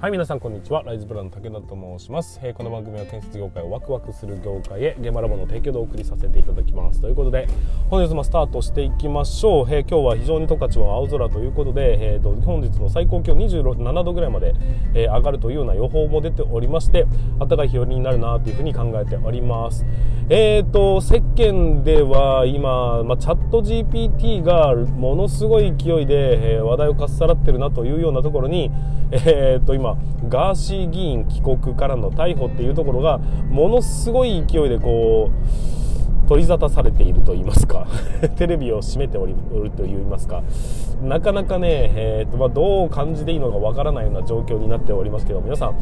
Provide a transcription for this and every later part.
はい皆さんこんにちは。ライズプランの武田と申します、えー、この番組は建設業界をワクワクする業界へ現場ラボの提供でお送りさせていただきます。ということで本日もスタートしていきましょう、えー、今日は非常に十勝は青空ということで、えーと、本日の最高気温27度ぐらいまで、えー、上がるというような予報も出ておりまして暖かい日和になるなというふうに考えております。えーと世間では今、まあ、チャット GPT がものすごい勢いで、えー、話題をかっさらってるなというようなところにえーと今ガーシー議員帰国からの逮捕っていうところがものすごい勢いでこう取り沙汰されていると言いますか テレビを閉めておると言いますか。なかなかね、えーとまあ、どう感じていいのかわからないような状況になっておりますけど皆さん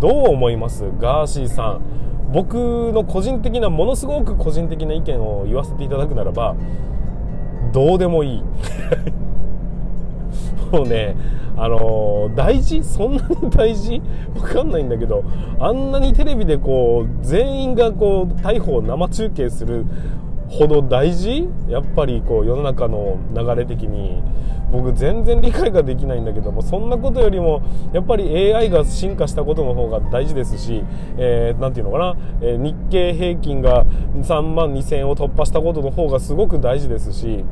どう思います？ガーシーさん。僕の個人的なものすごく個人的な意見を言わせていただくならばどうでもいい。もうねあの、大事？そんなに大事？わかんないんだけどあんなにテレビでこう全員がこう逮捕を生中継するほど大事？やっぱりこう世の中の流れ的に。僕全然理解ができないんだけどもそんなことよりもやっぱり AI が進化したことの方が大事ですし、えー、て言うのかな、え、日経平均が3万2000円を突破したことの方がすごく大事ですし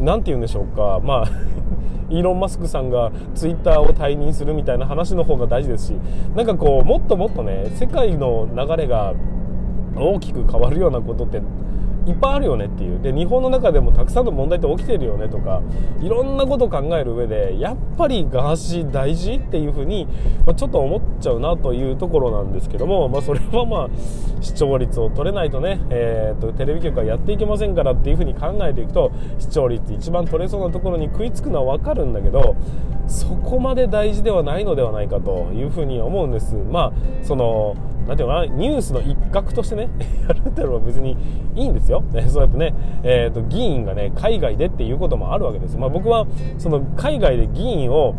何て言うんでしょうか。まあ イーロン・マスクさんがツイッターを退任するみたいな話の方が大事ですしなんかこうもっともっとね世界の流れが大きく変わるようなことっていっぱいあるよねっていうで日本の中でもたくさんの問題って起きてるよねとかいろんなことを考える上でやっぱりガーシー大事っていうふうに、まあ、ちょっと思っちゃうなというところなんですけども、まあ、それはまあ視聴率を取れないとね、えーと、テレビ局はやっていけませんからっていうふうに考えていくと視聴率一番取れそうなところに食いつくのは分かるんだけどそこまで大事ではないのではないかというふうに思うんです。まあそのなんていうかなニュースの一角としてね やるってのは別にいいんですよ、ね、そうやってね、えーと、議員がね海外でっていうこともあるわけです、まあ、僕はその海外で議員を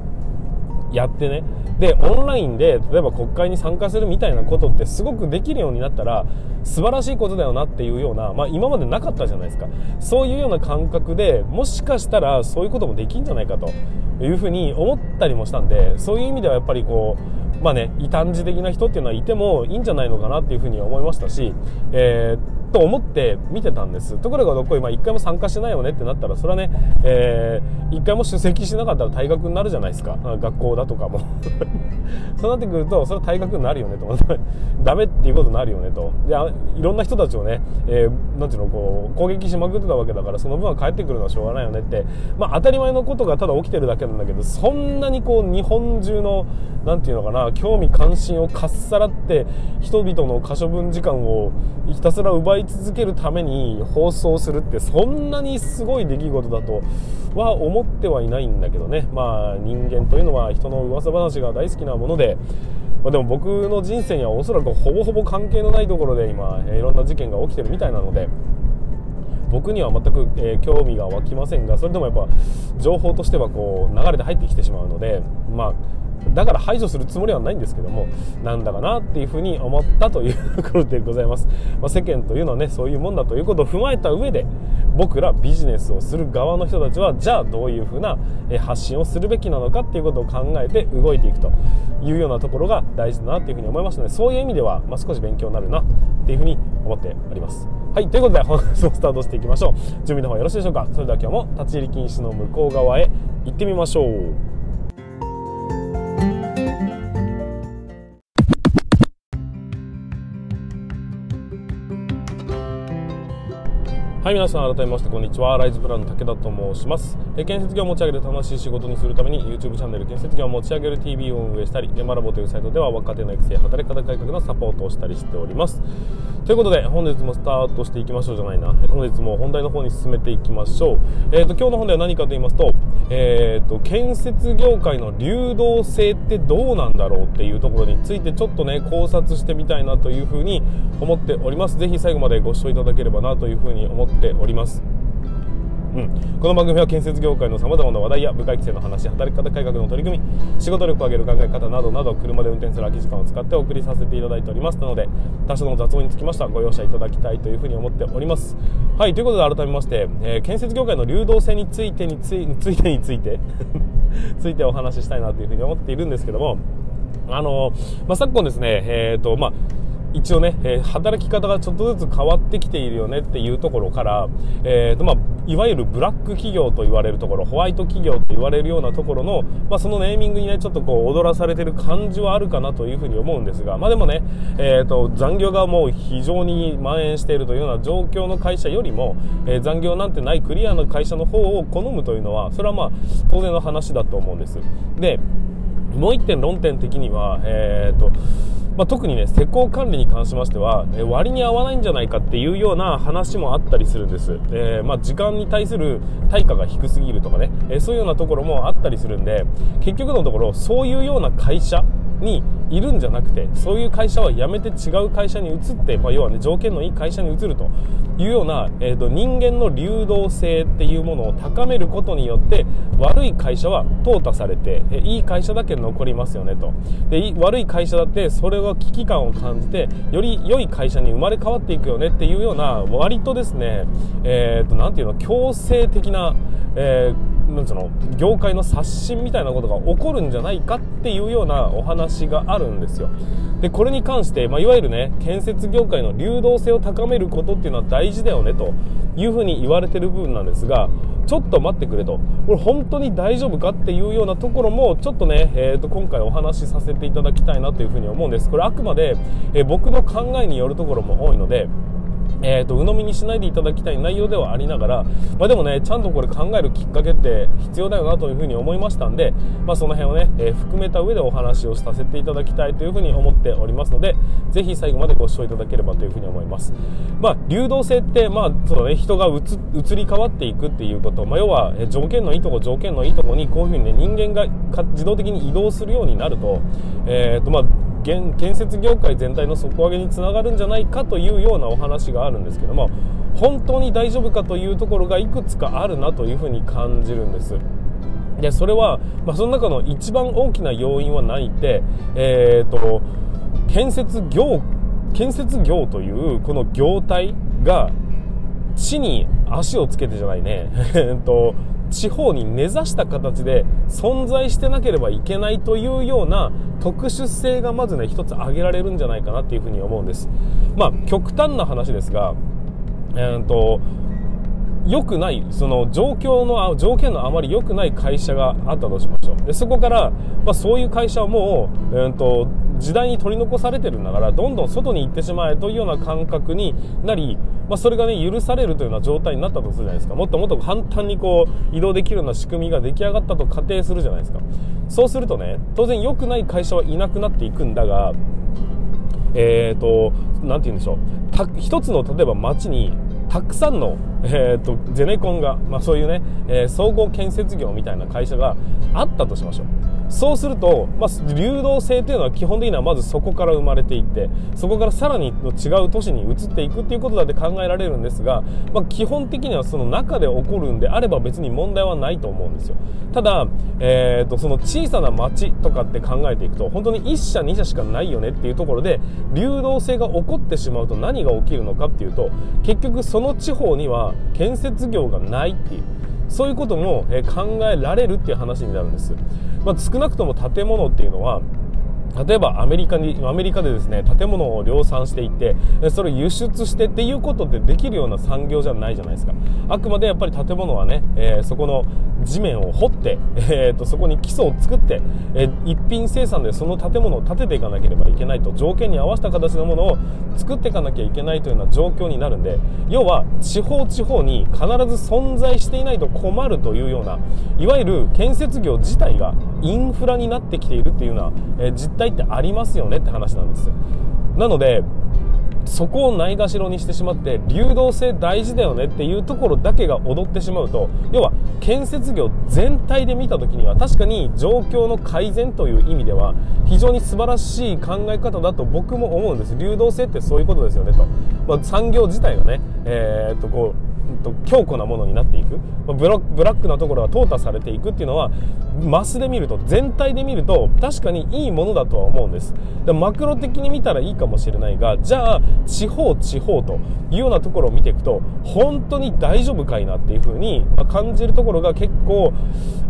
やってねでオンラインで例えば国会に参加するみたいなことってすごくできるようになったら素晴らしいことだよなっていうような、まあ、今までなかったじゃないですか。そういうような感覚でもしかしたらそういうこともできんじゃないかというふうに思ったりもしたんでそういう意味ではやっぱりこうまあね異端児的な人っていうのはいてもいいんじゃないのかなっていうふうに思いましたし、えーと思って見てたんです。ところがどっこい、まあ、1回も参加しないよねってなったらそれはね、えー、1回も出席しなかったら退学になるじゃないですか。学校だとかも。そうなってくるとそれは退学になるよねと ダメっていうことになるよねと。でいろんな人たちをね、えー、なんていうのこう攻撃しまくってたわけだからその分は帰ってくるのはしょうがないよねって、まあ、当たり前のことがただ起きてるだけなんだけどそんなにこう日本中のなんていうのかな興味関心をかっさらって人々の可処分時間をひたすら奪いい続けるために放送するってそんなにすごい出来事だとは思ってはいないんだけどね。まあ人間というのは人の噂話が大好きなもので。まあ、でも僕の人生にはおそらくほぼほぼ関係のないところで今いろんな事件が起きてるみたいなので。僕には全く、えー、興味が湧きませんがそれでもやっぱ情報としてはこう流れて入ってきてしまうのでまあだから排除するつもりはないんですけどもなんだかなっていうふうに思ったというころでございます、まあ、世間というのはねそういうもんだということを踏まえた上で僕らビジネスをする側の人たちはじゃあどういうふうな発信をするべきなのかっていうことを考えて動いていくというようなところが大事だなっていうふうに思いますのでそういう意味では、まあ、少し勉強になるなっていうふうに思っております。はいということで本日もスタートしていきましょう。準備の方よろしいでしょうか。それでは今日も立ち入り禁止の向こう側へ行ってみましょう。い皆さん改めましてこんにちは。ライズプランの武田と申します、え建設業を持ち上げて楽しい仕事にするために YouTube チャンネル建設業を持ち上げる TV を運営したりデマラボというサイトでは若手の育成働き方改革のサポートをしたりしております。ということで本日もスタートしていきましょうじゃないな。本日も本題の方に進めていきましょう。え、ー、と今日の本題は何かと言いますとえ、ー、と建設業界の流動性ってどうなんだろうっていうところについてちょっとね考察してみたいなというふうに思っております。是非最後までご視聴いただければなというふうに思っております。うん、この番組は建設業界のさまざまな話題や部下規制の話働き方改革の取り組み仕事力を上げる考え方などなど車で運転する空き時間を使ってお送りさせていただいておりますので多少の雑音につきましてはご容赦いただきたいというふうに思っております。はいということで改めまして、えー、建設業界の流動性についてについついてについて ついてお話ししたいなというふうに思っているんですけどもあのまあ、昨今ですね、えーとまあ一応ね、えー、働き方がちょっとずつ変わってきているよねっていうところから、えーとまあ、いわゆるブラック企業と言われるところホワイト企業と言われるようなところの、まあ、そのネーミングにねちょっとこう踊らされてる感じはあるかなというふうに思うんですが、まあ、でもね、えーと、残業がもう非常に蔓延しているというような状況の会社よりも、えー、残業なんてないクリアな会社の方を好むというのはそれはまあ当然の話だと思うんです。でもう一点論点的には、えーとまあ、特にね施工管理に関しましては、え割に合わないんじゃないかっていうような話もあったりするんです、えー、まあ、時間に対する対価が低すぎるとかね、え、そういうようなところもあったりするんで結局のところそういうような会社にいるんじゃなくてそういう会社は辞めて違う会社に移って、まあ、要はね条件のいい会社に移るというような、えーと、人間の流動性っていうものを高めることによって悪い会社は淘汰されて、いい会社だけ残りますよねと。で悪い会社だってそれは危機感を感じてより良い会社に生まれ変わっていくよねっていうような割とですねえ、ー、と何ていうの強制的な、えーなんつの業界の刷新みたいなことが起こるんじゃないかっていうようなお話があるんですよ。でこれに関して、まあ、いわゆるね建設業界の流動性を高めることっていうのは大事だよねというふうに言われてる部分なんですがちょっと待ってくれと。これ本当に大丈夫かっていうようなところもちょっとね、えー、と今回お話しさせていただきたいなというふうに思うんです。これあくまで、えー、僕の考えによるところも多いのでえーと、鵜呑みにしないでいただきたい内容ではありながら、まあ、でもねちゃんとこれ考えるきっかけって必要だよなというふうに思いましたんで、まあ、その辺をね、えー、含めた上でお話をさせていただきたいというふうに思っておりますのでぜひ最後までご視聴いただければというふうに思います、まあ、流動性って、まあそのね、人が移り変わっていくっていうこと、まあ、要は条件のいいとこ条件のいいとこにこういうふうにね人間が自動的に移動するようになると,、えーとまあ建設業界全体の底上げにつながるんじゃないかというようなお話があるんですけども本当に大丈夫かというところがいくつかあるなというふうに感じるんです。でそれは、まあ、その中の一番大きな要因は何って、えーと、建設業建設業というこの業態が地に足をつけてじゃないね。えっと地方に根ざした形で存在してなければいけないというような特殊性がまずね一つ挙げられるんじゃないかなっていうふうに思うんです。まあ極端な話ですがえー、っと良くないその状況の条件のあまり良くない会社があったとしましょう。でそこから、まあ、そういう会社はもう、えーと、時代に取り残されてるんだからどんどん外に行ってしまえというような感覚になり、まあ、それがね許されるというような状態になったとするじゃないですか。もっともっと簡単にこう移動できるような仕組みが出来上がったと仮定するじゃないですか。そうするとね当然良くない会社はいなくなっていくんだがえーと、なて言うんでしょう。一つの例えば街にたくさんの、えーと、ゼネコンが、まあ、そういうね、えー、総合建設業みたいな会社があったとしましょう。そうすると、まあ、流動性というのは基本的にはまずそこから生まれていってそこからさらに違う都市に移っていくっていうことだって考えられるんですが、まあ、基本的にはその中で起こるんであれば別に問題はないと思うんですよ。ただ、えーと、その小さな町とかって考えていくと本当に1社2社しかないよねっていうところで流動性が起こってしまうと何が起きるのかっていうと結局その地方には建設業がないっていう。そういうことも考えられるっていう話になるんです、まあ、少なくとも建物っていうのは例えばアメリカにアメリカでですね建物を量産していってそれを輸出してっていうことってできるような産業じゃないじゃないですか。あくまでやっぱり建物はね、えー、そこの地面を掘って、えーと、そこに基礎を作って、えー、一品生産でその建物を建てていかなければいけないと条件に合わせた形のものを作っていかなきゃいけないというような状況になるんで要は地方地方に必ず存在していないと困るというようないわゆる建設業自体がインフラになってきているっていうような、えー、実態態ってありますよねって話なんです。なのでそこをないがしろにしてしまって流動性大事だよねっていうところだけが踊ってしまうと要は建設業全体で見た時には確かに状況の改善という意味では非常に素晴らしい考え方だと僕も思うんです。流動性ってそういうことですよねと、まあ、産業自体がね、えー、っとこうと強固なものになっていく。ブラックなところが淘汰されていくっていうのはマスで見ると全体で見ると確かにいいものだとは思うんです。でマクロ的に見たらいいかもしれないがじゃあ地方地方というようなところを見ていくと本当に大丈夫かいなっていうふうに感じるところが結構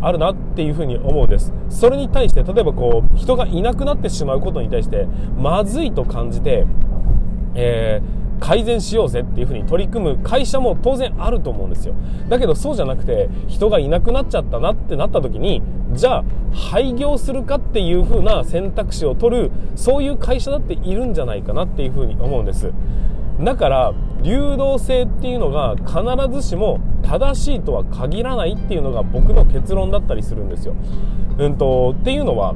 あるなっていうふうに思うんです。それに対して例えばこう人がいなくなってしまうことに対してまずいと感じてえー改善しようぜっていうふうに取り組む会社も当然あると思うんですよだけどそうじゃなくて人がいなくなっちゃったなってなった時にじゃあ廃業するかっていうふうな選択肢を取るそういう会社だっているんじゃないかなっていうふうに思うんですだから流動性っていうのが必ずしも正しいとは限らないっていうのが僕の結論だったりするんですよ。うんとっていうのは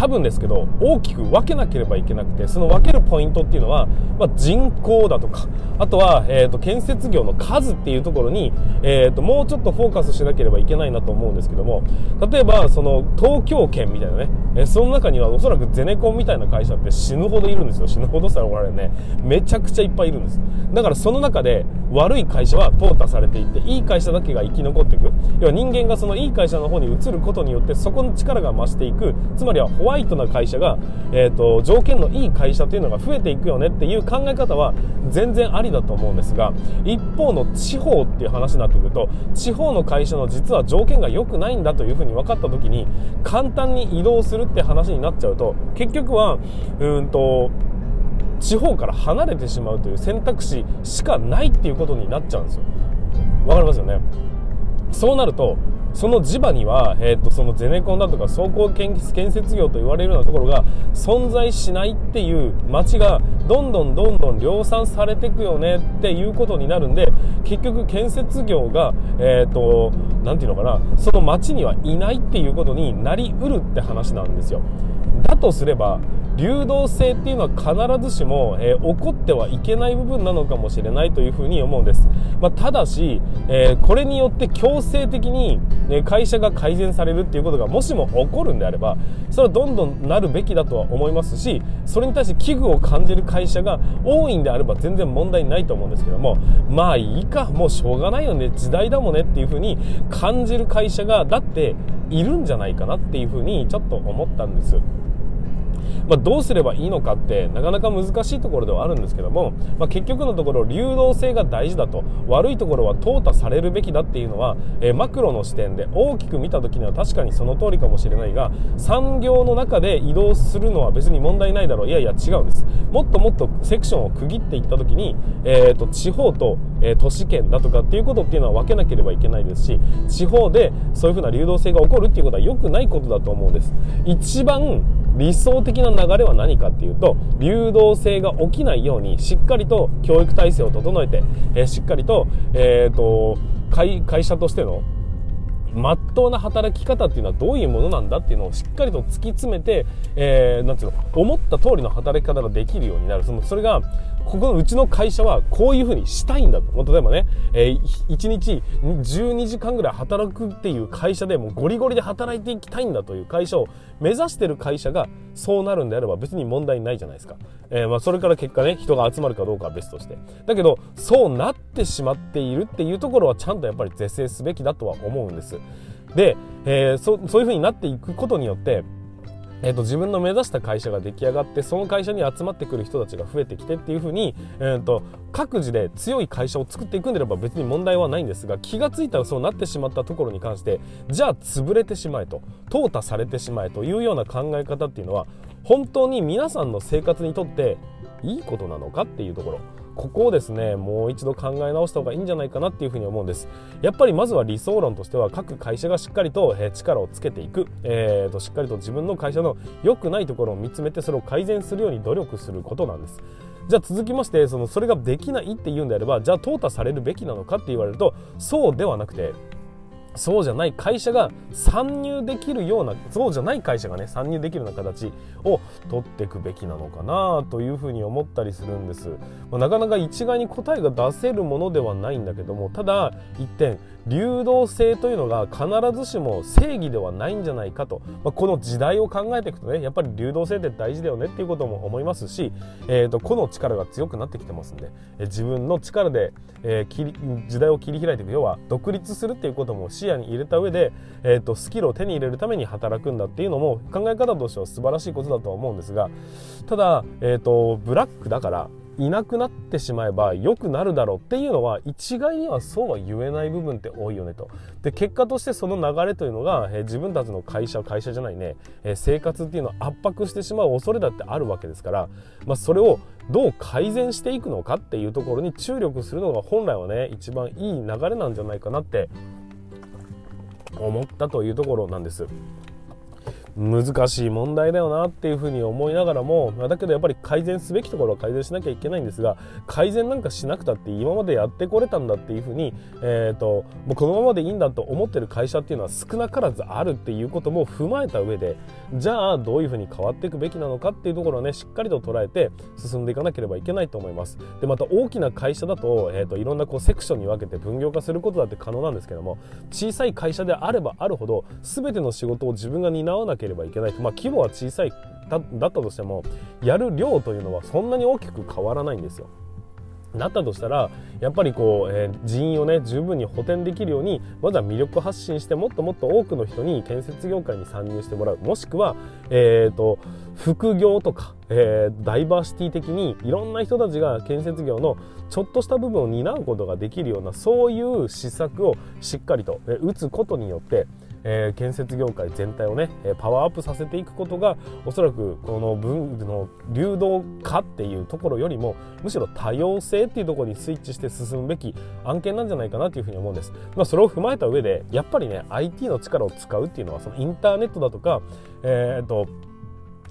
多分ですけど大きく分けなければいけなくてその分けるポイントっていうのは、まあ、人口だとかあとは、えーと、建設業の数っていうところに、えーと、もうちょっとフォーカスしなければいけないなと思うんですけども例えばその東京圏みたいなね、えー、その中にはおそらくゼネコンみたいな会社って死ぬほどいるんですよ。死ぬほどしたらおられね。めちゃくちゃいっぱいいるんです。だからその中で悪い会社は淘汰されていっていい会社だけが生き残っていく。要は人間がそのいい会社の方に移ることによってそこの力が増していく。つまりはホワイトな会社が、えーと、条件のいい会社というのが増えていくよねっていう考え方は全然ありだと思うんですが一方の地方っていう話になってくると地方の会社の実は条件が良くないんだというふうに分かった時に簡単に移動するって話になっちゃうと結局はうんと地方から離れてしまうという選択肢しかないっていうことになっちゃうんですよ。わかりますよね？そうなるとその地場には、えーと、そのゼネコンだとか総合建設業と言われるようなところが存在しないっていう街がどんどんどんどん量産されていくよねっていうことになるんで結局建設業がえっ、ー、と何て言うのかなその街にはいないっていうことになりうるって話なんですよ。だとすれば流動性っていうのは必ずしも、えー、起こってはいけない部分なのかもしれないというふうに思うんです、まあ、ただし、えー、これによって強制的に、ね、会社が改善されるっていうことがもしも起こるんであればそれはどんどんなるべきだとは思いますしそれに対して危惧を感じる会社が多いんであれば全然問題ないと思うんですけどもまあいいかもうしょうがないよね時代だもんねっていうふうに感じる会社がだっているんじゃないかなっていうふうにちょっと思ったんです。まあ、どうすればいいのかってなかなか難しいところではあるんですけども、まあ、結局のところ流動性が大事だと悪いところは淘汰されるべきだっていうのは、えー、マクロの視点で大きく見た時には確かにその通りかもしれないが産業の中で移動するのは別に問題ないだろう。いやいや違うんです。もっともっとセクションを区切っていった時に、えーと、地方と、えー、都市圏だとかっていうことっていうのは分けなければいけないですし地方でそういうふうな流動性が起こるっていうことは良くないことだと思うんです。一番理想的な流れは何かっていうと流動性が起きないようにしっかりと教育体制を整えて、えー、しっかりと,、えーと、会会社としてのまっとうな働き方っていうのはどういうものなんだっていうのをしっかりと突き詰めて、えー、なんていうの思った通りの働き方ができるようになる。そのそれがここのうちの会社はこういうふうにしたいんだと。例えばね、えー、1日12時間ぐらい働くっていう会社でもうゴリゴリで働いていきたいんだという会社を目指してる会社がそうなるんであれば別に問題ないじゃないですか。えー、まあそれから結果ね、人が集まるかどうかは別として。だけど、そうなってしまっているっていうところはちゃんとやっぱり是正すべきだとは思うんです。で、えー、そそういうふうになっていくことによって、えーと、自分の目指した会社が出来上がってその会社に集まってくる人たちが増えてきてっていうふうに、えーと、各自で強い会社を作っていくんであれば別に問題はないんですが気が付いたらそうなってしまったところに関してじゃあ潰れてしまえと淘汰されてしまえというような考え方っていうのは本当に皆さんの生活にとっていいことなのかっていうところ。ここをですねもう一度考え直した方がいいんじゃないかなっていうふうに思うんです。やっぱりまずは理想論としては各会社がしっかりと力をつけていく、えーと、しっかりと自分の会社の良くないところを見つめてそれを改善するように努力することなんです。じゃあ続きましてそのそれができないっていうんであればじゃあ淘汰されるべきなのかって言われるとそうではなくてそうじゃない会社が参入できるようなそうじゃない会社がね参入できるような形を取っていくべきなのかなというふうに思ったりするんです、まあ、なかなか一概に答えが出せるものではないんだけどもただ一点流動性というのが必ずしも正義ではないんじゃないかと、まあ、この時代を考えていくとねやっぱり流動性って大事だよねっていうことも思いますし、えーと、個の力が強くなってきてますんで、えー、自分の力で、えー、切り時代を切り開いていく。要は独立するっていうことも視野に入れた上で、えーと、スキルを手に入れるために働くんだっていうのも考え方としては素晴らしいことだとは思うんですがただ、えーとブラックだからいなくなってしまえば良くなるだろうっていうのは一概にはそうは言えない部分って多いよねと。で結果としてその流れというのが、え、自分たちの会社会社じゃないね、え、生活っていうのを圧迫してしまう恐れだってあるわけですから、まあ、それをどう改善していくのかっていうところに注力するのが本来はね一番いい流れなんじゃないかなって思ったというところなんです。難しい問題だよなっていうふうに思いながらもだけどやっぱり改善すべきところは改善しなきゃいけないんですが改善なんかしなくたって今までやってこれたんだっていうふうに、えーと、もうこのままでいいんだと思ってる会社っていうのは少なからずあるっていうことも踏まえた上でじゃあどういうふうに変わっていくべきなのかっていうところをねしっかりと捉えて進んでいかなければいけないと思います。でまた大きな会社だと,、えーと、いろんなこうセクションに分けて分業化することだって可能なんですけども小さい会社であればあるほど全ての仕事を自分が担わなければいけないと、まあ、規模は小さい。だったとしてもやる量というのはそんなに大きく変わらないんですよ。なったとしたらやっぱりこう、えー、人員をね十分に補填できるようにまずは魅力発信してもっともっと多くの人に建設業界に参入してもらう。もしくは、えーと、副業とか、えー、ダイバーシティ的にいろんな人たちが建設業のちょっとした部分を担うことができるようなそういう施策をしっかりと、えー、打つことによってえー、建設業界全体をねパワーアップさせていくことがおそらくこの文の流動化っていうところよりもむしろ多様性っていうところにスイッチして進むべき案件なんじゃないかなというふうに思うんです、まあ、それを踏まえた上でやっぱりね IT の力を使うっていうのはそのインターネットだとかえー、っと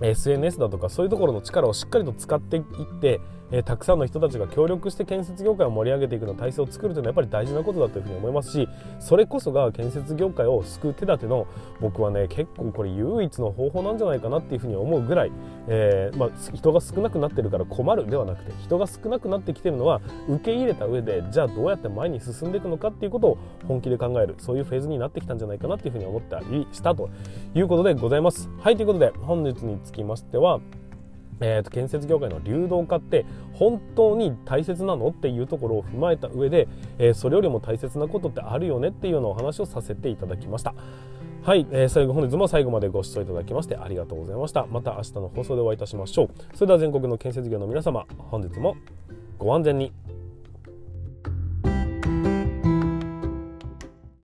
SNS だとかそういうところの力をしっかりと使っていってえー、たくさんの人たちが協力して建設業界を盛り上げていくの体制を作るというのはやっぱり大事なことだというふうに思いますしそれこそが建設業界を救う手立ての僕はね結構これ唯一の方法なんじゃないかなっていうふうに思うぐらい、えー、まあ、人が少なくなってるから困るではなくて人が少なくなってきてるのは受け入れた上でじゃあどうやって前に進んでいくのかっていうことを本気で考えるそういうフェーズになってきたんじゃないかなっていうふうに思ったりしたということでございます。はいということで本日につきましてはえーと、建設業界の流動化って本当に大切なのっていうところを踏まえた上で、えー、それよりも大切なことってあるよねっていうようなお話をさせていただきました。はい、えー、最後本日も最後までご視聴いただきましてありがとうございました。また明日の放送でお会いいたしましょう。それでは全国の建設業の皆様、本日もご安全に。